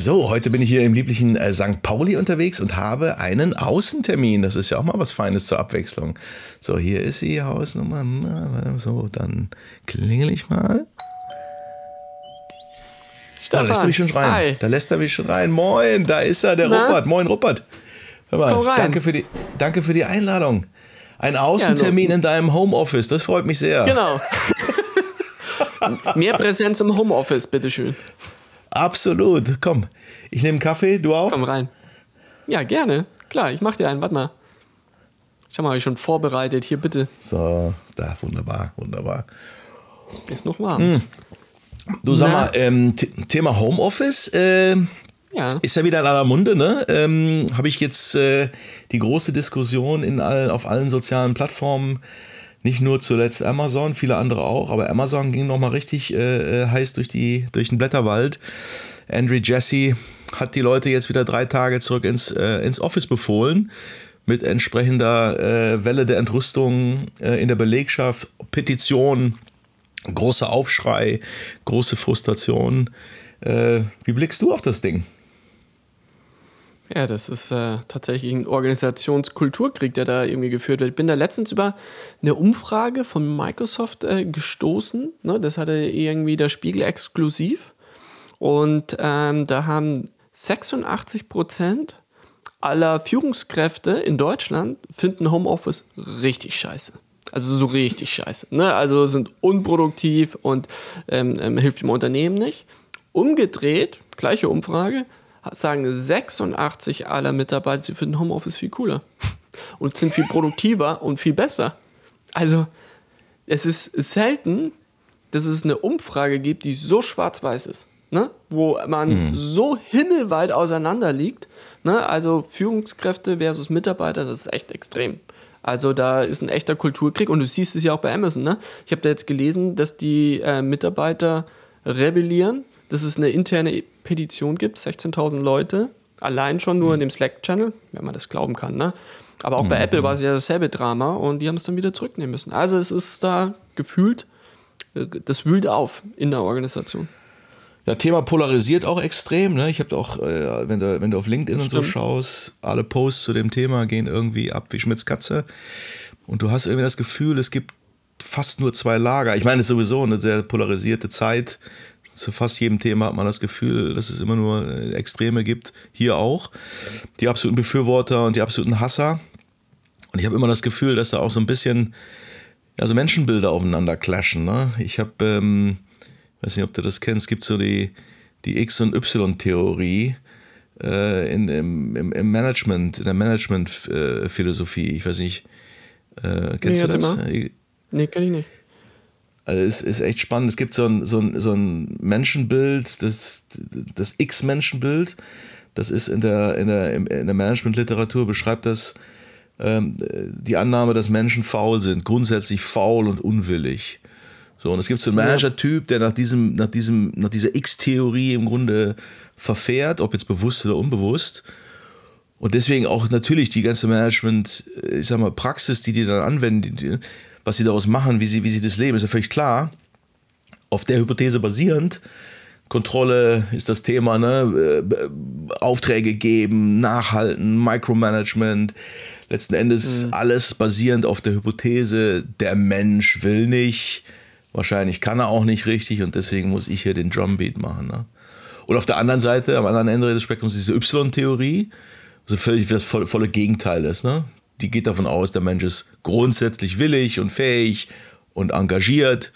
So, heute bin ich hier im lieblichen äh, St. Pauli unterwegs und habe einen Außentermin. Das ist ja auch mal was Feines zur Abwechslung. So, hier ist die Hausnummer. So, dann klingel ich mal. Da lässt er mich schon rein. Hi. Da lässt er mich schon rein. Moin, da ist er, der Na? Ruppert. Moin, Ruppert. Hör mal, danke für, die, danke für die Einladung. Ein Außentermin ja, in deinem Homeoffice, das freut mich sehr. Genau. Mehr Präsenz im Homeoffice, bitteschön. Absolut. Komm, ich nehme einen Kaffee, du auch? Komm rein. Ja, gerne. Klar, ich mach dir einen. Warte mal. Schau mal, habe ich schon vorbereitet. Hier, bitte. So, da, wunderbar, wunderbar. Ist noch warm. Mm. Du sag Na? mal, ähm, Thema Homeoffice äh, ja. ist ja wieder in aller Munde, ne? Ähm, Habe ich jetzt äh, die große Diskussion in all, auf allen sozialen Plattformen nicht nur zuletzt Amazon, viele andere auch, aber Amazon ging nochmal richtig äh, äh, heiß durch, die, durch den Blätterwald. Andrew Jesse hat die Leute jetzt wieder drei Tage zurück ins, äh, ins Office befohlen mit entsprechender äh, Welle der Entrüstung äh, in der Belegschaft, Petition, großer Aufschrei, große Frustration. Äh, wie blickst du auf das Ding? Ja, das ist äh, tatsächlich ein Organisationskulturkrieg, der da irgendwie geführt wird. Ich bin da letztens über eine Umfrage von Microsoft äh, gestoßen. Ne? Das hatte irgendwie der Spiegel exklusiv. Und ähm, da haben 86 Prozent aller Führungskräfte in Deutschland finden Homeoffice richtig scheiße. Also so richtig scheiße. Ne? Also sind unproduktiv und ähm, ähm, hilft dem Unternehmen nicht. Umgedreht, gleiche Umfrage, sagen 86 aller Mitarbeiter, sie finden Homeoffice viel cooler und sind viel produktiver und viel besser. Also es ist selten, dass es eine Umfrage gibt, die so schwarz-weiß ist, ne? wo man mhm. so himmelweit auseinander liegt. Ne? Also Führungskräfte versus Mitarbeiter, das ist echt extrem. Also da ist ein echter Kulturkrieg und du siehst es ja auch bei Amazon. Ne? Ich habe da jetzt gelesen, dass die äh, Mitarbeiter rebellieren dass es eine interne Petition gibt, 16.000 Leute, allein schon nur in dem Slack-Channel, wenn man das glauben kann. Ne? Aber auch bei mhm. Apple war es ja dasselbe Drama und die haben es dann wieder zurücknehmen müssen. Also es ist da gefühlt, äh, das wühlt auf in der Organisation. Ja, Thema polarisiert auch extrem. Ne? Ich habe auch, äh, wenn, du, wenn du auf LinkedIn und so schaust, alle Posts zu dem Thema gehen irgendwie ab wie Schmitz Katze. Und du hast irgendwie das Gefühl, es gibt fast nur zwei Lager. Ich meine, es ist sowieso eine sehr polarisierte Zeit zu fast jedem Thema hat man das Gefühl, dass es immer nur äh, Extreme gibt. Hier auch. Die absoluten Befürworter und die absoluten Hasser. Und ich habe immer das Gefühl, dass da auch so ein bisschen also Menschenbilder aufeinander clashen. Ne? Ich habe, ähm, weiß nicht, ob du das kennst, gibt so die, die X- und Y-Theorie äh, in, im, im, Management, in der Management-Philosophie. ich weiß nicht, äh, kennst nee, du das? Nee, kenn ich nicht. Also es ist echt spannend. Es gibt so ein, so ein, so ein Menschenbild, das, das X-Menschenbild. Das ist in der, in der, in der Management-Literatur beschreibt das ähm, die Annahme, dass Menschen faul sind, grundsätzlich faul und unwillig. So, und es gibt so einen Manager-Typ, der nach diesem, nach diesem, nach dieser X-Theorie im Grunde verfährt, ob jetzt bewusst oder unbewusst. Und deswegen auch natürlich die ganze Management, ich sag mal, Praxis, die die dann anwenden, die, was sie daraus machen, wie sie, wie sie das leben, ist ja völlig klar. Auf der Hypothese basierend, Kontrolle ist das Thema, ne? Äh, Aufträge geben, nachhalten, Micromanagement. Letzten Endes mhm. alles basierend auf der Hypothese, der Mensch will nicht, wahrscheinlich kann er auch nicht richtig und deswegen muss ich hier den Drumbeat machen. Ne? Und auf der anderen Seite, am anderen Ende des Spektrums, diese Y-Theorie, also völlig das volle Gegenteil ist. Ne? Die geht davon aus, der Mensch ist grundsätzlich willig und fähig und engagiert.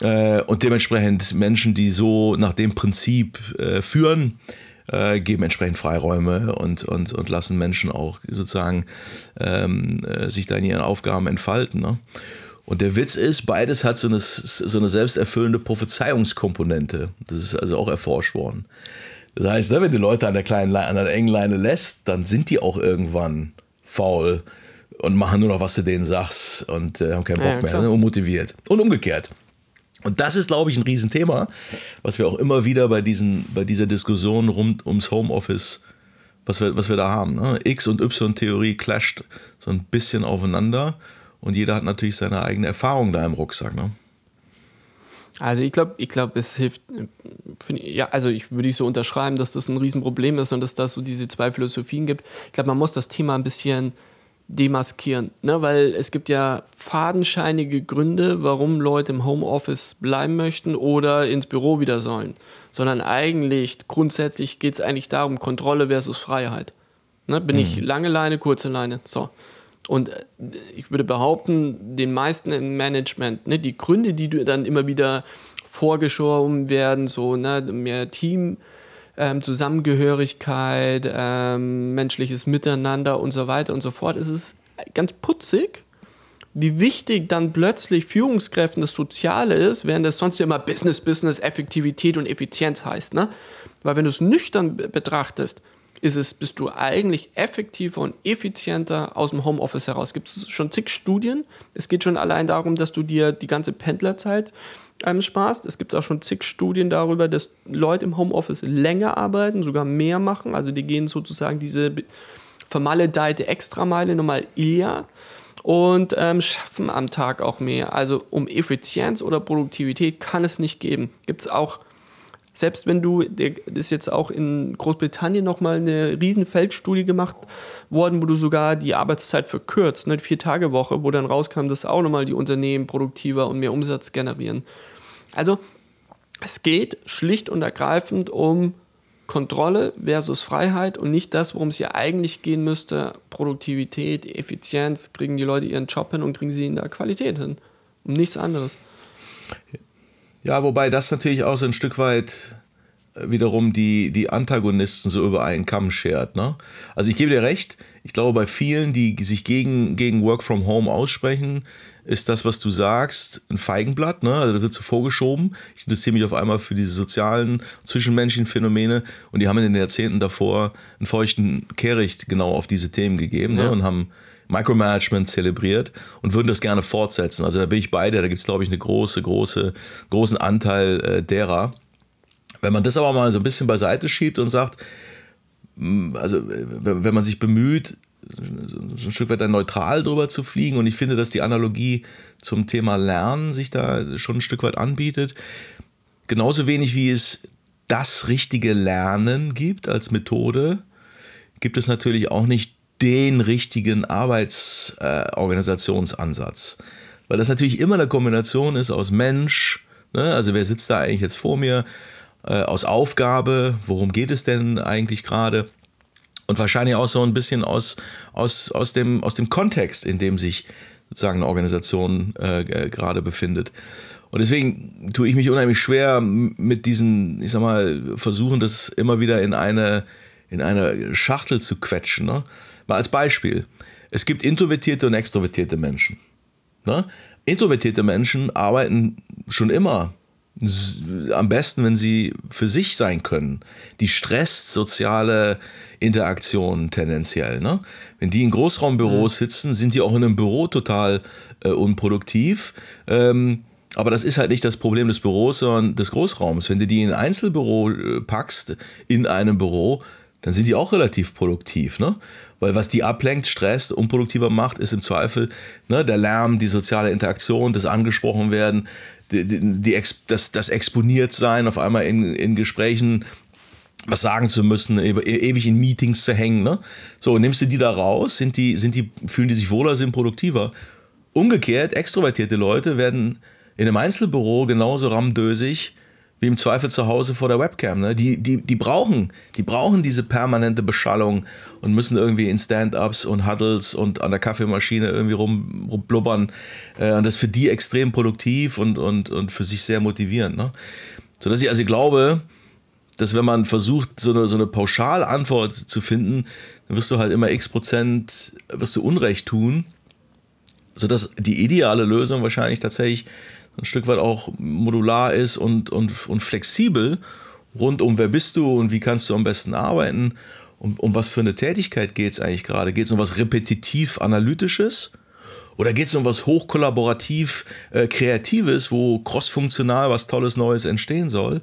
Äh, und dementsprechend Menschen, die so nach dem Prinzip äh, führen, äh, geben entsprechend Freiräume und, und, und lassen Menschen auch sozusagen ähm, äh, sich da in ihren Aufgaben entfalten. Ne? Und der Witz ist, beides hat so eine, so eine selbsterfüllende Prophezeiungskomponente. Das ist also auch erforscht worden. Das heißt, ne, wenn du Leute an der kleinen an der engen Leine lässt, dann sind die auch irgendwann faul und machen nur noch, was du denen sagst und äh, haben keinen Bock ja, mehr, ne? unmotiviert. Und umgekehrt. Und das ist, glaube ich, ein Riesenthema, was wir auch immer wieder bei, diesen, bei dieser Diskussion rund ums Homeoffice, was wir, was wir da haben. Ne? X- und Y-Theorie clasht so ein bisschen aufeinander und jeder hat natürlich seine eigene Erfahrung da im Rucksack. Ne? Also ich glaube, ich glaube, es hilft, ja, also ich würde ich so unterschreiben, dass das ein Riesenproblem ist und dass das so diese zwei Philosophien gibt. Ich glaube, man muss das Thema ein bisschen demaskieren, ne? weil es gibt ja fadenscheinige Gründe, warum Leute im Homeoffice bleiben möchten oder ins Büro wieder sollen, sondern eigentlich grundsätzlich geht es eigentlich darum, Kontrolle versus Freiheit. Ne? Bin mhm. ich lange Leine, kurze Leine, so. Und äh, ich würde behaupten, den meisten im Management, ne, die Gründe, die dann immer wieder vorgeschoben werden, so ne, mehr Team, ähm, Zusammengehörigkeit, ähm, menschliches Miteinander und so weiter und so fort, es ist ganz putzig, wie wichtig dann plötzlich Führungskräften das Soziale ist, während das sonst ja immer Business, Business, Effektivität und Effizienz heißt. Ne? Weil wenn du es nüchtern betrachtest, ist es, bist du eigentlich effektiver und effizienter aus dem Homeoffice heraus. Es gibt schon zig Studien. Es geht schon allein darum, dass du dir die ganze Pendlerzeit ähm, sparst. Es gibt auch schon zig Studien darüber, dass Leute im Homeoffice länger arbeiten, sogar mehr machen. Also die gehen sozusagen diese vermaledeite Extrameile nochmal eher und ähm, schaffen am Tag auch mehr. Also um Effizienz oder Produktivität kann es nicht geben. Gibt es auch selbst wenn du, das ist jetzt auch in Großbritannien nochmal eine riesen Feldstudie gemacht worden, wo du sogar die Arbeitszeit verkürzt, eine Vier-Tage-Woche, wo dann rauskam, dass auch nochmal die Unternehmen produktiver und mehr Umsatz generieren. Also es geht schlicht und ergreifend um Kontrolle versus Freiheit und nicht das, worum es ja eigentlich gehen müsste, Produktivität, Effizienz, kriegen die Leute ihren Job hin und kriegen sie in der Qualität hin. Um nichts anderes. Ja, wobei das natürlich auch so ein Stück weit äh, wiederum die, die Antagonisten so über einen Kamm schert. Ne? Also ich gebe dir recht, ich glaube bei vielen, die sich gegen, gegen Work from Home aussprechen, ist das, was du sagst, ein Feigenblatt. Ne? Also da wird so vorgeschoben. Ich interessiere mich auf einmal für diese sozialen, zwischenmenschlichen Phänomene und die haben in den Jahrzehnten davor einen feuchten Kehricht genau auf diese Themen gegeben ne? ja. ne? und haben Micromanagement zelebriert und würden das gerne fortsetzen. Also da bin ich bei dir, da gibt es, glaube ich, eine große, große, großen Anteil äh, derer. Wenn man das aber mal so ein bisschen beiseite schiebt und sagt, mm, also wenn man sich bemüht, so ein Stück weit dann neutral drüber zu fliegen und ich finde, dass die Analogie zum Thema Lernen sich da schon ein Stück weit anbietet. Genauso wenig wie es das richtige Lernen gibt als Methode, gibt es natürlich auch nicht den richtigen Arbeitsorganisationsansatz. Äh, Weil das natürlich immer eine Kombination ist aus Mensch, ne? also wer sitzt da eigentlich jetzt vor mir, äh, aus Aufgabe, worum geht es denn eigentlich gerade? Und wahrscheinlich auch so ein bisschen aus, aus, aus, dem, aus dem Kontext, in dem sich sozusagen eine Organisation äh, gerade befindet. Und deswegen tue ich mich unheimlich schwer mit diesen, ich sag mal, Versuchen, das immer wieder in eine, in eine Schachtel zu quetschen. Ne? Mal als Beispiel. Es gibt introvertierte und extrovertierte Menschen. Ne? Introvertierte Menschen arbeiten schon immer am besten, wenn sie für sich sein können. Die stresst soziale Interaktionen tendenziell. Ne? Wenn die in Großraumbüros mhm. sitzen, sind die auch in einem Büro total äh, unproduktiv. Ähm, aber das ist halt nicht das Problem des Büros, sondern des Großraums. Wenn du die in ein Einzelbüro äh, packst, in einem Büro, dann sind die auch relativ produktiv, ne? Weil was die ablenkt, stresst, unproduktiver macht, ist im Zweifel ne, der Lärm, die soziale Interaktion, das angesprochen werden, die, die, die das, das exponiert sein, auf einmal in, in Gesprächen was sagen zu müssen, e, ewig in Meetings zu hängen. Ne? So, nimmst du die da raus, sind die, sind die, fühlen die sich wohler, sind produktiver. Umgekehrt, extrovertierte Leute werden in einem Einzelbüro genauso ramdösig wie im Zweifel zu Hause vor der Webcam. Ne? Die, die, die, brauchen, die brauchen diese permanente Beschallung und müssen irgendwie in Stand-ups und Huddles und an der Kaffeemaschine irgendwie rum, rumblubbern. Äh, und das ist für die extrem produktiv und, und, und für sich sehr motivierend. Ne? Sodass ich also glaube, dass wenn man versucht, so eine, so eine Pauschalantwort zu finden, dann wirst du halt immer x Prozent, wirst du Unrecht tun. Sodass die ideale Lösung wahrscheinlich tatsächlich ein Stück weit auch modular ist und, und, und flexibel rund um wer bist du und wie kannst du am besten arbeiten. Um, um was für eine Tätigkeit geht es eigentlich gerade? Geht es um was repetitiv-analytisches? Oder geht es um was hochkollaborativ äh, Kreatives, wo crossfunktional was Tolles Neues entstehen soll?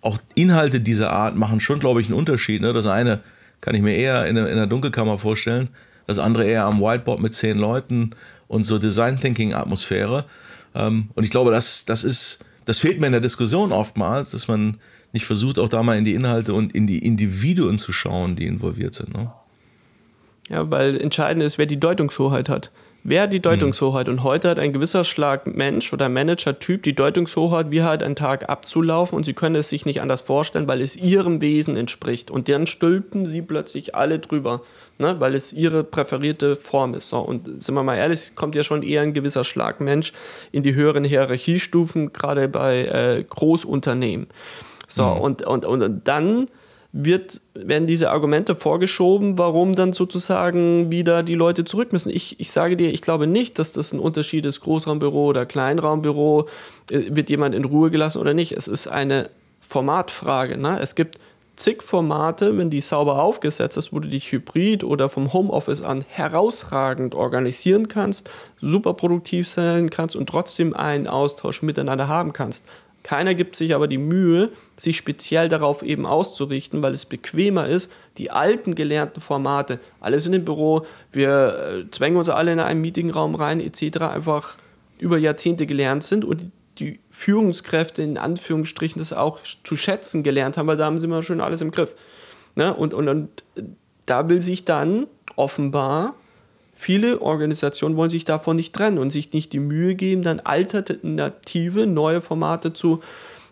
Auch Inhalte dieser Art machen schon, glaube ich, einen Unterschied. Ne? Das eine kann ich mir eher in, in einer Dunkelkammer vorstellen, das andere eher am Whiteboard mit zehn Leuten und so Design Thinking Atmosphäre. Ähm, und ich glaube, das, das ist, das fehlt mir in der Diskussion oftmals, dass man nicht versucht, auch da mal in die Inhalte und in die Individuen zu schauen, die involviert sind. Ne? Ja, weil entscheidend ist, wer die Deutungshoheit hat. Wer hat die Deutungshoheit? Und heute hat ein gewisser Schlag Mensch oder Manager-Typ die Deutungshoheit, wie halt ein Tag abzulaufen und sie können es sich nicht anders vorstellen, weil es ihrem Wesen entspricht. Und dann stülpen sie plötzlich alle drüber, ne? weil es ihre präferierte Form ist. So, und sind wir mal ehrlich, kommt ja schon eher ein gewisser Schlag Mensch in die höheren Hierarchiestufen, gerade bei äh, Großunternehmen. So, mhm. und, und, und dann wird, werden diese Argumente vorgeschoben, warum dann sozusagen wieder die Leute zurück müssen. Ich, ich sage dir, ich glaube nicht, dass das ein Unterschied ist, Großraumbüro oder Kleinraumbüro, äh, wird jemand in Ruhe gelassen oder nicht. Es ist eine Formatfrage. Ne? Es gibt zig Formate, wenn die sauber aufgesetzt ist, wo du dich hybrid oder vom Homeoffice an herausragend organisieren kannst, super produktiv sein kannst und trotzdem einen Austausch miteinander haben kannst. Keiner gibt sich aber die Mühe, sich speziell darauf eben auszurichten, weil es bequemer ist, die alten gelernten Formate, alle sind im Büro, wir äh, zwängen uns alle in einen Meetingraum rein etc., einfach über Jahrzehnte gelernt sind und die Führungskräfte in Anführungsstrichen das auch zu schätzen gelernt haben, weil da haben sie immer schön alles im Griff. Ne? Und, und, und da will sich dann offenbar Viele Organisationen wollen sich davon nicht trennen und sich nicht die Mühe geben, dann alternative, neue Formate zu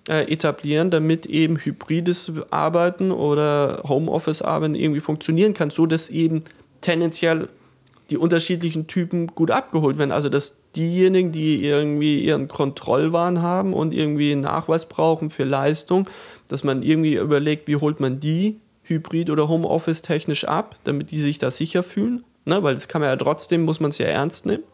äh, etablieren, damit eben hybrides Arbeiten oder Homeoffice-Arbeiten irgendwie funktionieren kann, so dass eben tendenziell die unterschiedlichen Typen gut abgeholt werden. Also dass diejenigen, die irgendwie ihren Kontrollwahn haben und irgendwie einen Nachweis brauchen für Leistung, dass man irgendwie überlegt, wie holt man die Hybrid- oder Homeoffice technisch ab, damit die sich da sicher fühlen ne? weil das kann man ja trotzdem, muss man es ja ernst nehmen.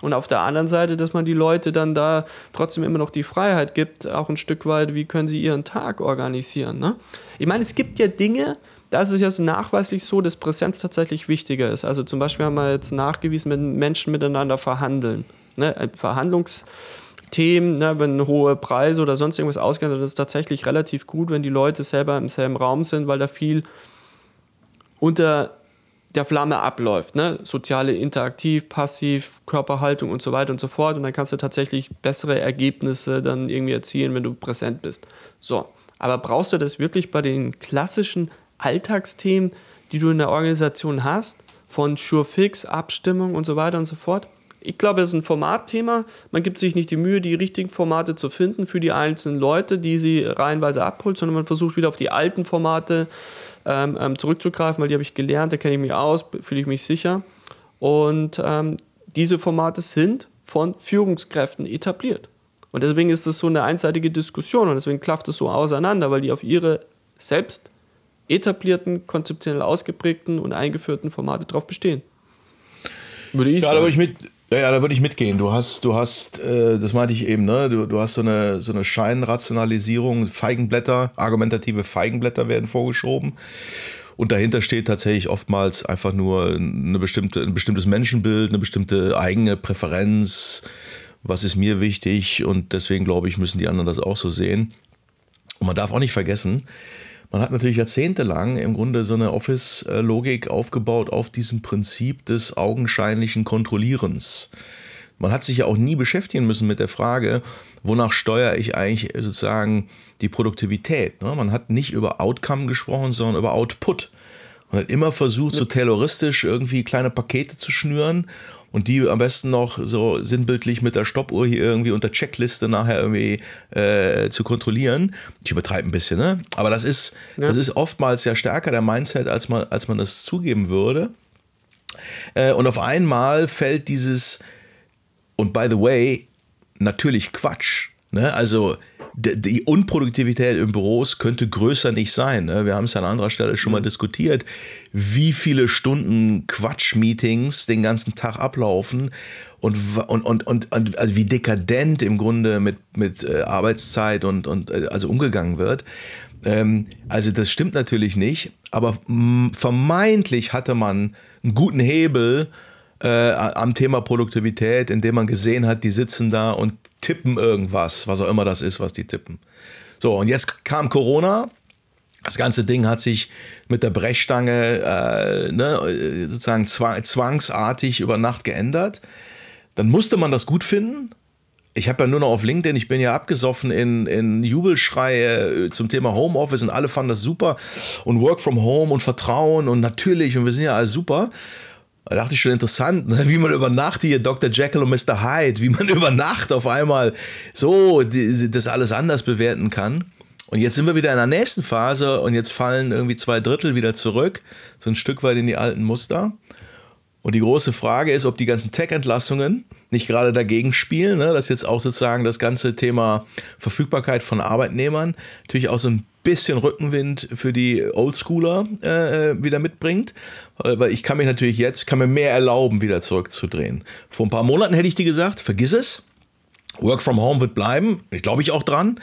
Und auf der anderen Seite, dass man die Leute dann da trotzdem immer noch die Freiheit gibt, auch ein Stück weit, wie können sie ihren Tag organisieren. Ne? Ich meine, es gibt ja Dinge, da ist es ja so nachweislich so, dass Präsenz tatsächlich wichtiger ist. Also zum Beispiel haben wir jetzt nachgewiesen, wenn Menschen miteinander verhandeln. Ne? Verhandlungsthemen, ne? wenn hohe Preise oder sonst irgendwas ausgehen, dann ist es tatsächlich relativ gut, wenn die Leute selber im selben Raum sind, weil da viel unter der Flamme abläuft. Ne? Soziale Interaktiv, Passiv, Körperhaltung und so weiter und so fort. Und dann kannst du tatsächlich bessere Ergebnisse dann irgendwie erzielen, wenn du präsent bist. So, aber brauchst du das wirklich bei den klassischen Alltagsthemen, die du in der Organisation hast, von Surefix, Abstimmung und so weiter und so fort? Ich glaube, es ist ein Formatthema. Man gibt sich nicht die Mühe, die richtigen Formate zu finden für die einzelnen Leute, die sie reihenweise abholt, sondern man versucht wieder auf die alten Formate ähm, ähm, zurückzugreifen, weil die habe ich gelernt, da kenne ich mich aus, fühle ich mich sicher. Und ähm, diese Formate sind von Führungskräften etabliert. Und deswegen ist es so eine einseitige Diskussion und deswegen klafft es so auseinander, weil die auf ihre selbst etablierten, konzeptionell ausgeprägten und eingeführten Formate drauf bestehen. Würde ich ja, sagen. da würde ich mit, ja, ja, da würde ich mitgehen. Du hast, du hast, äh, das meinte ich eben, ne? Du, du hast so eine, so eine Scheinrationalisierung, Feigenblätter, argumentative Feigenblätter werden vorgeschoben. Und dahinter steht tatsächlich oftmals einfach nur eine bestimmte, ein bestimmtes Menschenbild, eine bestimmte eigene Präferenz. Was ist mir wichtig? Und deswegen glaube ich, müssen die anderen das auch so sehen. Und man darf auch nicht vergessen, man hat natürlich jahrzehntelang im Grunde so eine Office-Logik aufgebaut auf diesem Prinzip des augenscheinlichen Kontrollierens. Man hat sich ja auch nie beschäftigen müssen mit der Frage, wonach steuere ich eigentlich sozusagen die Produktivität. Ne? Man hat nicht über Outcome gesprochen, sondern über Output. Man hat immer versucht, so terroristisch irgendwie kleine Pakete zu schnüren und die am besten noch so sinnbildlich mit der Stoppuhr hier irgendwie unter Checkliste nachher irgendwie äh, zu kontrollieren. Ich übertreibe ein bisschen, ne? Aber das ist, ja. das ist oftmals ja stärker der Mindset, als man, als man das zugeben würde. Äh, und auf einmal fällt dieses, und by the way, natürlich Quatsch. Ne? Also die Unproduktivität im Büros könnte größer nicht sein. Ne? Wir haben es an anderer Stelle schon mal mhm. diskutiert, wie viele Stunden Quatsch-Meetings den ganzen Tag ablaufen und, und, und, und, und also wie dekadent im Grunde mit, mit äh, Arbeitszeit und, und äh, also umgegangen wird. Ähm, also das stimmt natürlich nicht, aber vermeintlich hatte man einen guten Hebel, äh, am Thema Produktivität, indem man gesehen hat, die sitzen da und tippen irgendwas, was auch immer das ist, was die tippen. So, und jetzt kam Corona. Das ganze Ding hat sich mit der Brechstange äh, ne, sozusagen zwangsartig über Nacht geändert. Dann musste man das gut finden. ich habe ja nur noch auf LinkedIn, ich bin ja abgesoffen in, in Jubelschreie äh, zum Thema Homeoffice und alle fanden das super und Work from Home und Vertrauen und natürlich und wir sind ja alle super. Da dachte ich schon interessant, ne? wie man über Nacht hier Dr. Jekyll und Mr. Hyde, wie man über Nacht auf einmal so die, das alles anders bewerten kann. Und jetzt sind wir wieder in der nächsten Phase und jetzt fallen irgendwie zwei Drittel wieder zurück, so ein Stück weit in die alten Muster. Und die große Frage ist, ob die ganzen Tech-Entlassungen nicht gerade dagegen spielen, ne? dass jetzt auch sozusagen das ganze Thema Verfügbarkeit von Arbeitnehmern natürlich auch so ein bisschen Rückenwind für die Oldschooler äh, äh wieder mitbringt. Weil ich kann mich natürlich jetzt, kann mir mehr erlauben, wieder zurückzudrehen. Vor ein paar Monaten hätte ich dir gesagt, vergiss es. Work from Home wird bleiben. Ich glaube ich auch dran.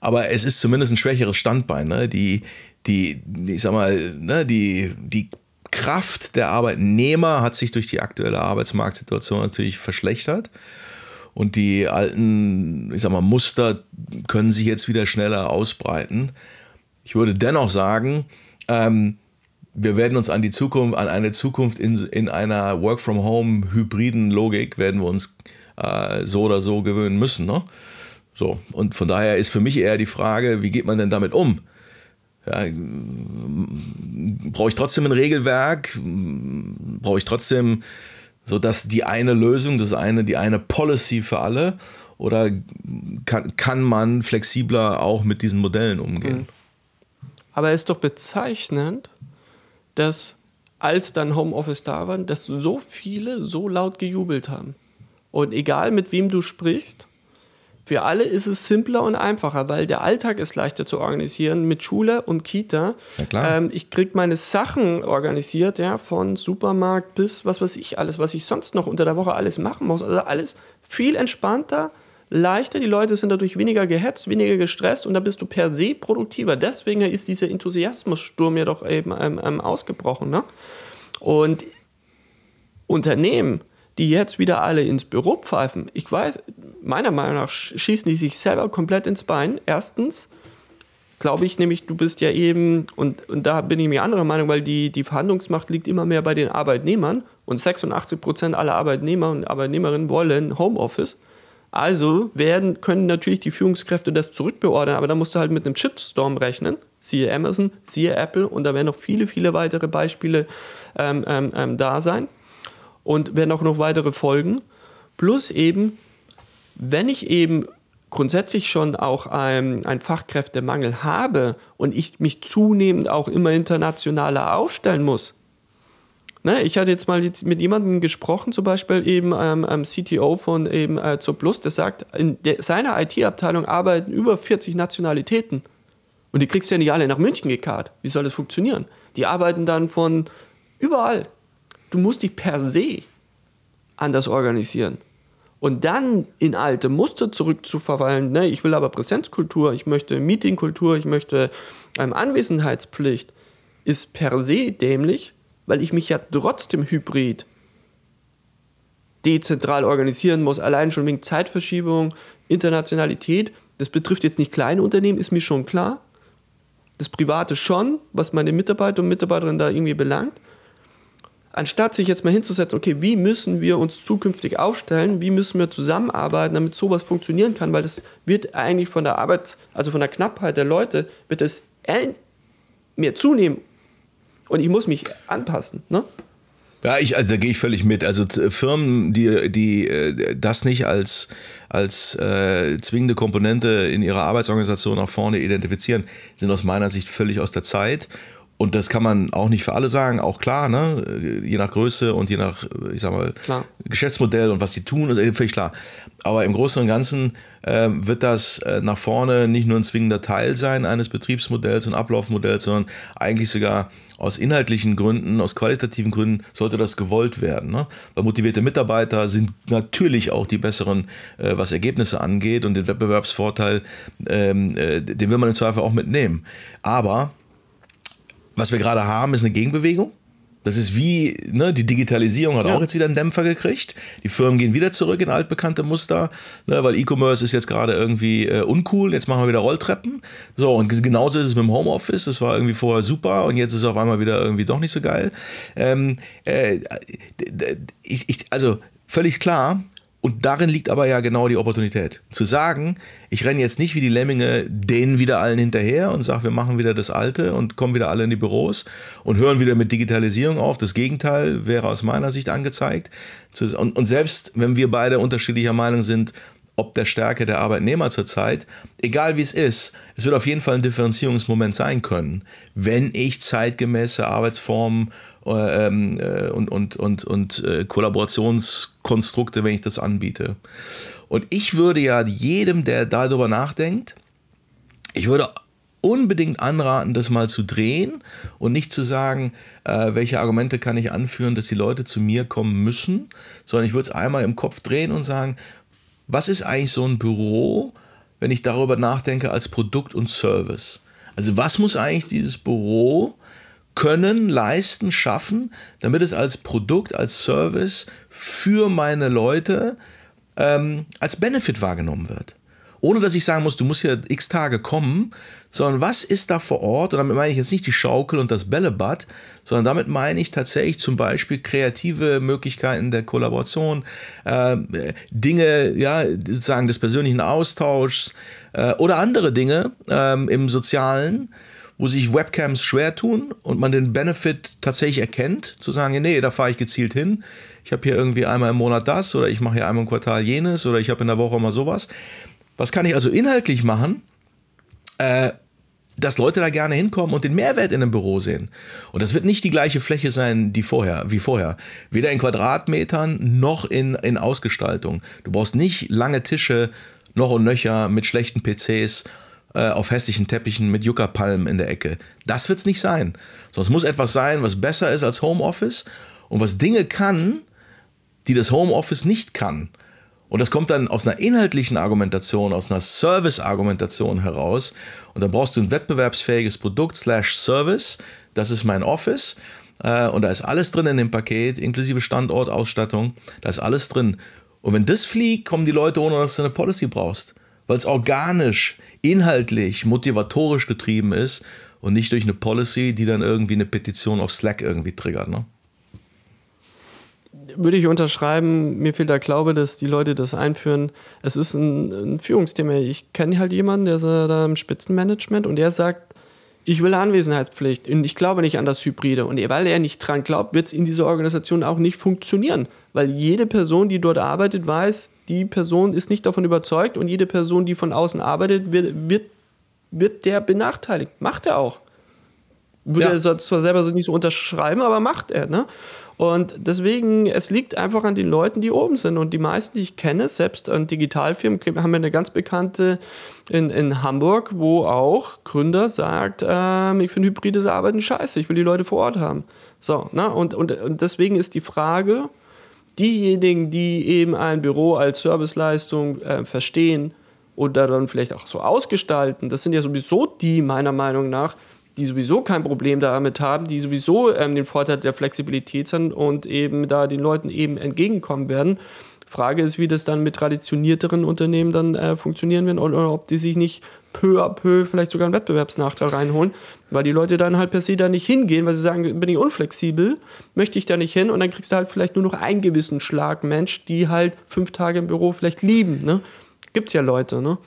Aber es ist zumindest ein schwächeres Standbein. Ne? Die, die, ich sag mal, ne, die, die Kraft der Arbeitnehmer hat sich durch die aktuelle Arbeitsmarktsituation natürlich verschlechtert. Und die alten, ich sag mal, Muster können sich jetzt wieder schneller ausbreiten. Ich würde dennoch sagen, ähm, wir werden uns an die Zukunft, an eine Zukunft in, in einer Work-from-Home hybriden Logik werden wir uns äh, so oder so gewöhnen müssen. Ne? So, und von daher ist für mich eher die Frage, wie geht man denn damit um? Ja, brauche ich trotzdem ein Regelwerk? Brauche ich trotzdem so dass die eine Lösung, das eine, die eine Policy für alle? Oder kann, kann man flexibler auch mit diesen Modellen umgehen? Mhm. Aber es ist doch bezeichnend, dass als dann Homeoffice da war, dass so viele so laut gejubelt haben. Und egal mit wem du sprichst, für alle ist es simpler und einfacher, weil der Alltag ist leichter zu organisieren mit Schule und Kita. Ähm, ich kriege meine Sachen organisiert, ja, von Supermarkt bis was weiß ich alles, was ich sonst noch unter der Woche alles machen muss. Also alles viel entspannter, leichter. Die Leute sind dadurch weniger gehetzt, weniger gestresst und da bist du per se produktiver. Deswegen ist dieser Enthusiasmussturm ja doch eben ähm, ähm, ausgebrochen. Ne? Und Unternehmen die jetzt wieder alle ins Büro pfeifen, ich weiß, meiner Meinung nach schießen die sich selber komplett ins Bein. Erstens glaube ich nämlich, du bist ja eben, und, und da bin ich mir anderer Meinung, weil die, die Verhandlungsmacht liegt immer mehr bei den Arbeitnehmern und 86 Prozent aller Arbeitnehmer und Arbeitnehmerinnen wollen Homeoffice. Also werden, können natürlich die Führungskräfte das zurückbeordern, aber da musst du halt mit einem Shitstorm rechnen. Siehe Amazon, siehe Apple und da werden noch viele, viele weitere Beispiele ähm, ähm, ähm da sein und werden auch noch weitere folgen. Plus eben, wenn ich eben grundsätzlich schon auch einen, Fachkräftemangel habe und ich mich zunehmend auch immer internationaler aufstellen muss, Ne, ich hatte jetzt mal jetzt mit jemandem gesprochen, zum Beispiel eben ähm, ähm, CTO von eben äh, Plus, der sagt, in der, seiner IT-Abteilung arbeiten über 40 Nationalitäten. Und die kriegst du ja nicht alle nach München gekarrt. Wie soll das funktionieren? Die arbeiten dann von überall du musst dich per se anders organisieren. Und dann in alte Muster zurückzuverfallen, ne, ich will aber Präsenzkultur, ich möchte Meetingkultur, ich möchte ähm, Anwesenheitspflicht, ist per se dämlich, weil ich mich ja trotzdem hybrid dezentral organisieren muss, allein schon wegen Zeitverschiebung, Internationalität. Das betrifft jetzt nicht kleine Unternehmen, ist mir schon klar. Das Private schon, was meine Mitarbeiter und Mitarbeiterinnen da irgendwie belangt anstatt sich jetzt mal hinzusetzen, okay, wie müssen wir uns zukünftig aufstellen, wie müssen wir zusammenarbeiten, damit sowas funktionieren kann, weil das wird eigentlich von der Arbeit, also von der Knappheit der Leute, wird es mehr zunehmen und ich muss mich anpassen. Ne? Ja, ich, also da gehe ich völlig mit. Also Firmen, die, die äh, das nicht als, als äh, zwingende Komponente in ihrer Arbeitsorganisation nach vorne identifizieren, sind aus meiner Sicht völlig aus der Zeit. Und das kann man auch nicht für alle sagen, auch klar, ne? je nach Größe und je nach, ich sag mal, klar. Geschäftsmodell und was sie tun, ist völlig klar. Aber im Großen und Ganzen äh, wird das äh, nach vorne nicht nur ein zwingender Teil sein eines Betriebsmodells und Ablaufmodells, sondern eigentlich sogar aus inhaltlichen Gründen, aus qualitativen Gründen sollte das gewollt werden. Ne? Weil motivierte Mitarbeiter sind natürlich auch die besseren, äh, was Ergebnisse angeht und den Wettbewerbsvorteil, ähm, äh, den will man im Zweifel auch mitnehmen. Aber was wir gerade haben, ist eine Gegenbewegung. Das ist wie, ne, die Digitalisierung hat ja. auch jetzt wieder einen Dämpfer gekriegt. Die Firmen gehen wieder zurück in altbekannte Muster, ne, weil E-Commerce ist jetzt gerade irgendwie äh, uncool. Jetzt machen wir wieder Rolltreppen. So, und genauso ist es mit dem Homeoffice. Das war irgendwie vorher super und jetzt ist es auf einmal wieder irgendwie doch nicht so geil. Ähm, äh, ich, ich, also völlig klar, Und darin liegt aber ja genau die Opportunität. Zu sagen, ich renne jetzt nicht wie die Lemminge denen wieder allen hinterher und sage, wir machen wieder das Alte und kommen wieder alle in die Büros und hören wieder mit Digitalisierung auf. Das Gegenteil wäre aus meiner Sicht angezeigt. Und, selbst wenn wir beide unterschiedlicher Meinung sind, ob der Stärke der Arbeitnehmer zurzeit, egal wie es ist, es wird auf jeden Fall ein Differenzierungsmoment sein können, wenn ich zeitgemäße Arbeitsformen und, und, und, und äh, Kollaborationskonstrukte, wenn ich das anbiete. Und ich würde ja jedem, der darüber nachdenkt, ich würde unbedingt anraten, das mal zu drehen und nicht zu sagen, äh, welche Argumente kann ich anführen, dass die Leute zu mir kommen müssen, sondern ich würde es einmal im Kopf drehen und sagen, was ist eigentlich so ein Büro, wenn ich darüber nachdenke als Produkt und Service? Also was muss eigentlich dieses Büro können, leisten, schaffen, damit es als Produkt, als Service für meine Leute ähm, als Benefit wahrgenommen wird? ohne dass ich sagen muss, du musst ja x Tage kommen, sondern was ist da vor Ort? Und damit meine ich jetzt nicht die Schaukel und das Bällebad, sondern damit meine ich tatsächlich zum Beispiel kreative Möglichkeiten der Kollaboration, äh, Dinge, ja, sozusagen des persönlichen Austauschs äh, oder andere Dinge äh, im Sozialen, wo sich Webcams schwer tun und man den Benefit tatsächlich erkennt, zu sagen, nee, da fahre ich gezielt hin. Ich habe hier irgendwie einmal im Monat das oder ich mache hier einmal im Quartal jenes oder ich habe in der Woche mal sowas. Was kann ich also inhaltlich machen, äh, dass Leute da gerne hinkommen und den Mehrwert in einem Büro sehen? Und das wird nicht die gleiche Fläche sein die vorher, wie vorher. Weder in Quadratmetern noch in, in Ausgestaltung. Du brauchst nicht lange Tische, noch und nöcher mit schlechten PCs äh, auf hässlichen Teppichen mit Juckerpalmen in der Ecke. Das wird es nicht sein. Sondern es muss etwas sein, was besser ist als Homeoffice und was Dinge kann, die das Homeoffice nicht kann. Und das kommt dann aus einer inhaltlichen Argumentation, aus einer Service-Argumentation heraus. Und dann brauchst du ein wettbewerbsfähiges Produkt slash Service. Das ist mein Office. Äh, und da ist alles drin in dem Paket, inklusive Standort, Ausstattung. Da ist alles drin. Und wenn das fliegt, kommen die Leute, ohne dass du eine Policy brauchst. Weil es organisch, inhaltlich, motivatorisch getrieben ist und nicht durch eine Policy, die dann irgendwie eine Petition auf Slack irgendwie triggert. Ne? würde ich unterschreiben, mir fehlt der Glaube, dass die Leute das einführen. Es ist ein, ein Führungsthema. Ich kenne halt jemanden, der ist da im Spitzenmanagement und der sagt, ich will Anwesenheitspflicht und ich glaube nicht an das Hybride. Und weil er nicht dran glaubt, wird es in dieser Organisation auch nicht funktionieren. Weil jede Person, die dort arbeitet, weiß, die Person ist nicht davon überzeugt und jede Person, die von außen arbeitet, wird, wird, wird der benachteiligt. Macht er auch. Würde ja. er zwar selber nicht so unterschreiben, aber macht er. Ne? Und deswegen, es liegt einfach an den Leuten, die oben sind. Und die meisten, die ich kenne, selbst an Digitalfirmen, haben wir eine ganz bekannte in, in Hamburg, wo auch Gründer sagt, ähm, ich finde hybrides Arbeiten scheiße, ich will die Leute vor Ort haben. So, ne? und, und, und deswegen ist die Frage, diejenigen, die eben ein Büro als Serviceleistung äh, verstehen oder dann vielleicht auch so ausgestalten, das sind ja sowieso die meiner Meinung nach, die sowieso kein Problem damit haben, die sowieso ähm, den Vorteil der Flexibilität sind und eben da den Leuten eben entgegenkommen werden. Frage ist, wie das dann mit traditionierteren Unternehmen dann äh, funktionieren wird oder ob die sich nicht peu à peu vielleicht sogar einen Wettbewerbsnachteil reinholen, weil die Leute dann halt per se da nicht hingehen, weil sie sagen, bin ich unflexibel, möchte ich da nicht hin und dann kriegst du halt vielleicht nur noch einen gewissen Schlag Mensch, die halt fünf Tage im Büro vielleicht lieben. Ne? Gibt es ja Leute, ne?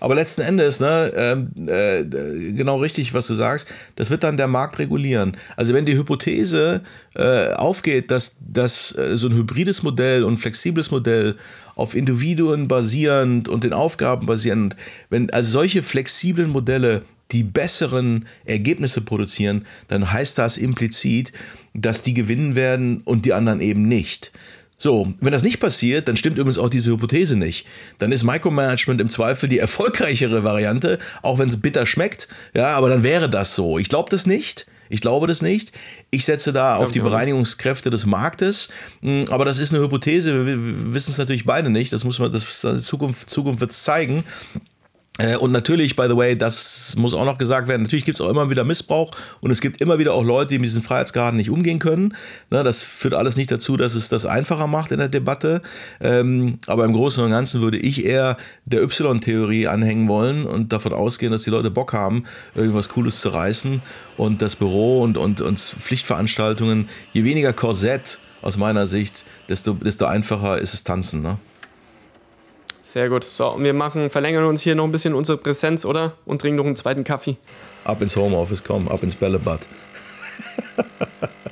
Aber letzten Endes, ne, ähm, äh, genau richtig, was du sagst, das wird dann der Markt regulieren. Also wenn die Hypothese äh, aufgeht, dass, dass äh, so ein hybrides Modell und flexibles Modell auf Individuen basierend und den Aufgaben basierend, wenn also solche flexiblen Modelle die besseren Ergebnisse produzieren, dann heißt das implizit, dass die gewinnen werden und die anderen eben nicht. So, wenn das nicht passiert, dann stimmt übrigens auch diese Hypothese nicht. Dann ist Micromanagement im Zweifel die erfolgreichere Variante, auch wenn es bitter schmeckt. Ja, aber dann wäre das so. Ich glaube das nicht. Ich glaube das nicht. Ich setze da auf die Bereinigungskräfte des Marktes. Hm, aber das ist eine Hypothese. Wir wissen es natürlich beide nicht. Das muss man, das Zukunft, Zukunft wird es zeigen. Äh, und natürlich, by the way, das muss auch noch gesagt werden, natürlich gibt es auch immer wieder Missbrauch und es gibt immer wieder auch Leute, die mit diesen Freiheitsgraden nicht umgehen können. Ne, das führt alles nicht dazu, dass es das einfacher macht in der Debatte. Ähm, aber im Großen und Ganzen würde ich eher der Y-Theorie anhängen wollen und davon ausgehen, dass die Leute Bock haben, irgendwas Cooles zu reißen und das Büro und, und, und Pflichtveranstaltungen, je weniger Korsett aus meiner Sicht, desto, desto einfacher ist es tanzen. Ne? Sehr gut. So, und wir machen, verlängern uns hier noch ein bisschen unsere Präsenz, oder? Und trinken noch einen zweiten Kaffee. Ab ins Homeoffice, komm, ab ins Bällebad.